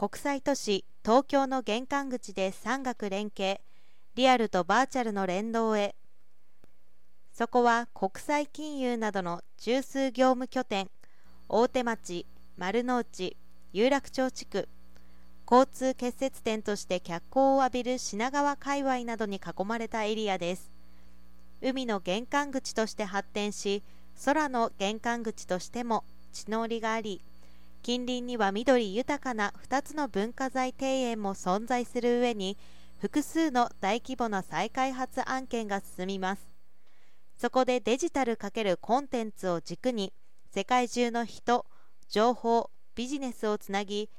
国際都市東京の玄関口で産学連携リアルとバーチャルの連動へ。そこは国際金融などの中枢業務拠点大手町丸の内有楽町地区交通結節点として脚光を浴びる品川界隈などに囲まれたエリアです。海の玄関口として発展し空の玄関口としても地の利があり近隣には緑豊かな2つの文化財庭園も存在する上に複数の大規模な再開発案件が進みます。そこでデジタル×コンテンツを軸に世界中の人情報ビジネスをつなぎ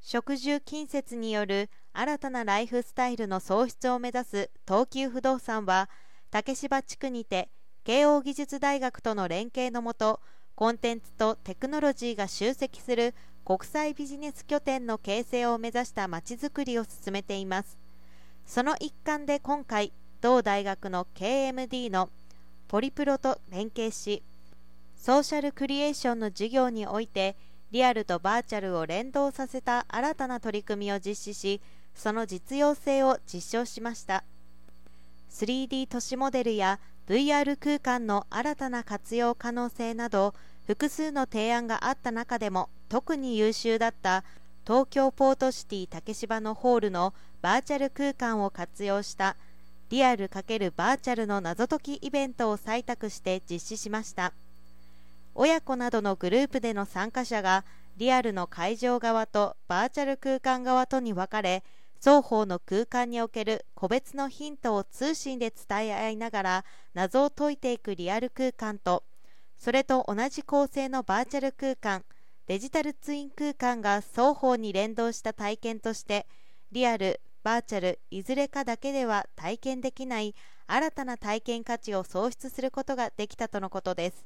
食住近接による新たなライフスタイルの創出を目指す東急不動産は竹芝地区にて慶應義塾大学との連携のもとコンテンツとテクノロジーが集積する国際ビジネス拠点の形成を目指したまちづくりを進めています。その一環で今回同大学の KMD のポリプロと連携しソーシャルクリエーションの授業においてリアルとバーチャルを連動させた新たな取り組みを実施しその実用性を実証しました。3D 都市モデルや VR 空間の新たな活用可能性など複数の提案があった中でも特に優秀だった東京ポートシティ竹芝のホールのバーチャル空間を活用したリアル×バーチャルの謎解きイベントを採択して実施しました。親子などのグループでの参加者がリアルの会場側とバーチャル空間側とに分かれ双方の空間における個別のヒントを通信で伝え合いながら謎を解いていくリアル空間とそれと同じ構成のバーチャル空間デジタルツイン空間が双方に連動した体験としてリアルバーチャルいずれかだけでは体験できない新たな体験価値を創出することができたとのことです。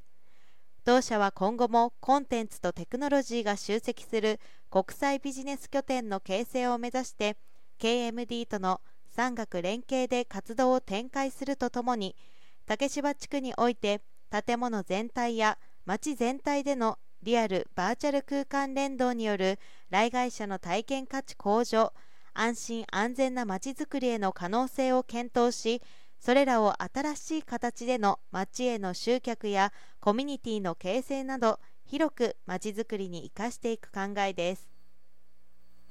同社は今後もコンテンツとテクノロジーが集積する国際ビジネス拠点の形成を目指して KMD との産学連携で活動を展開するとともに竹芝地区において建物全体や街全体でのリアルバーチャル空間連動による来街者の体験価値向上安心安全な街づくりへの可能性を検討しそれらを新しい形での街への集客やコミュニティの形成など広く街づくりに生かしていく考えです。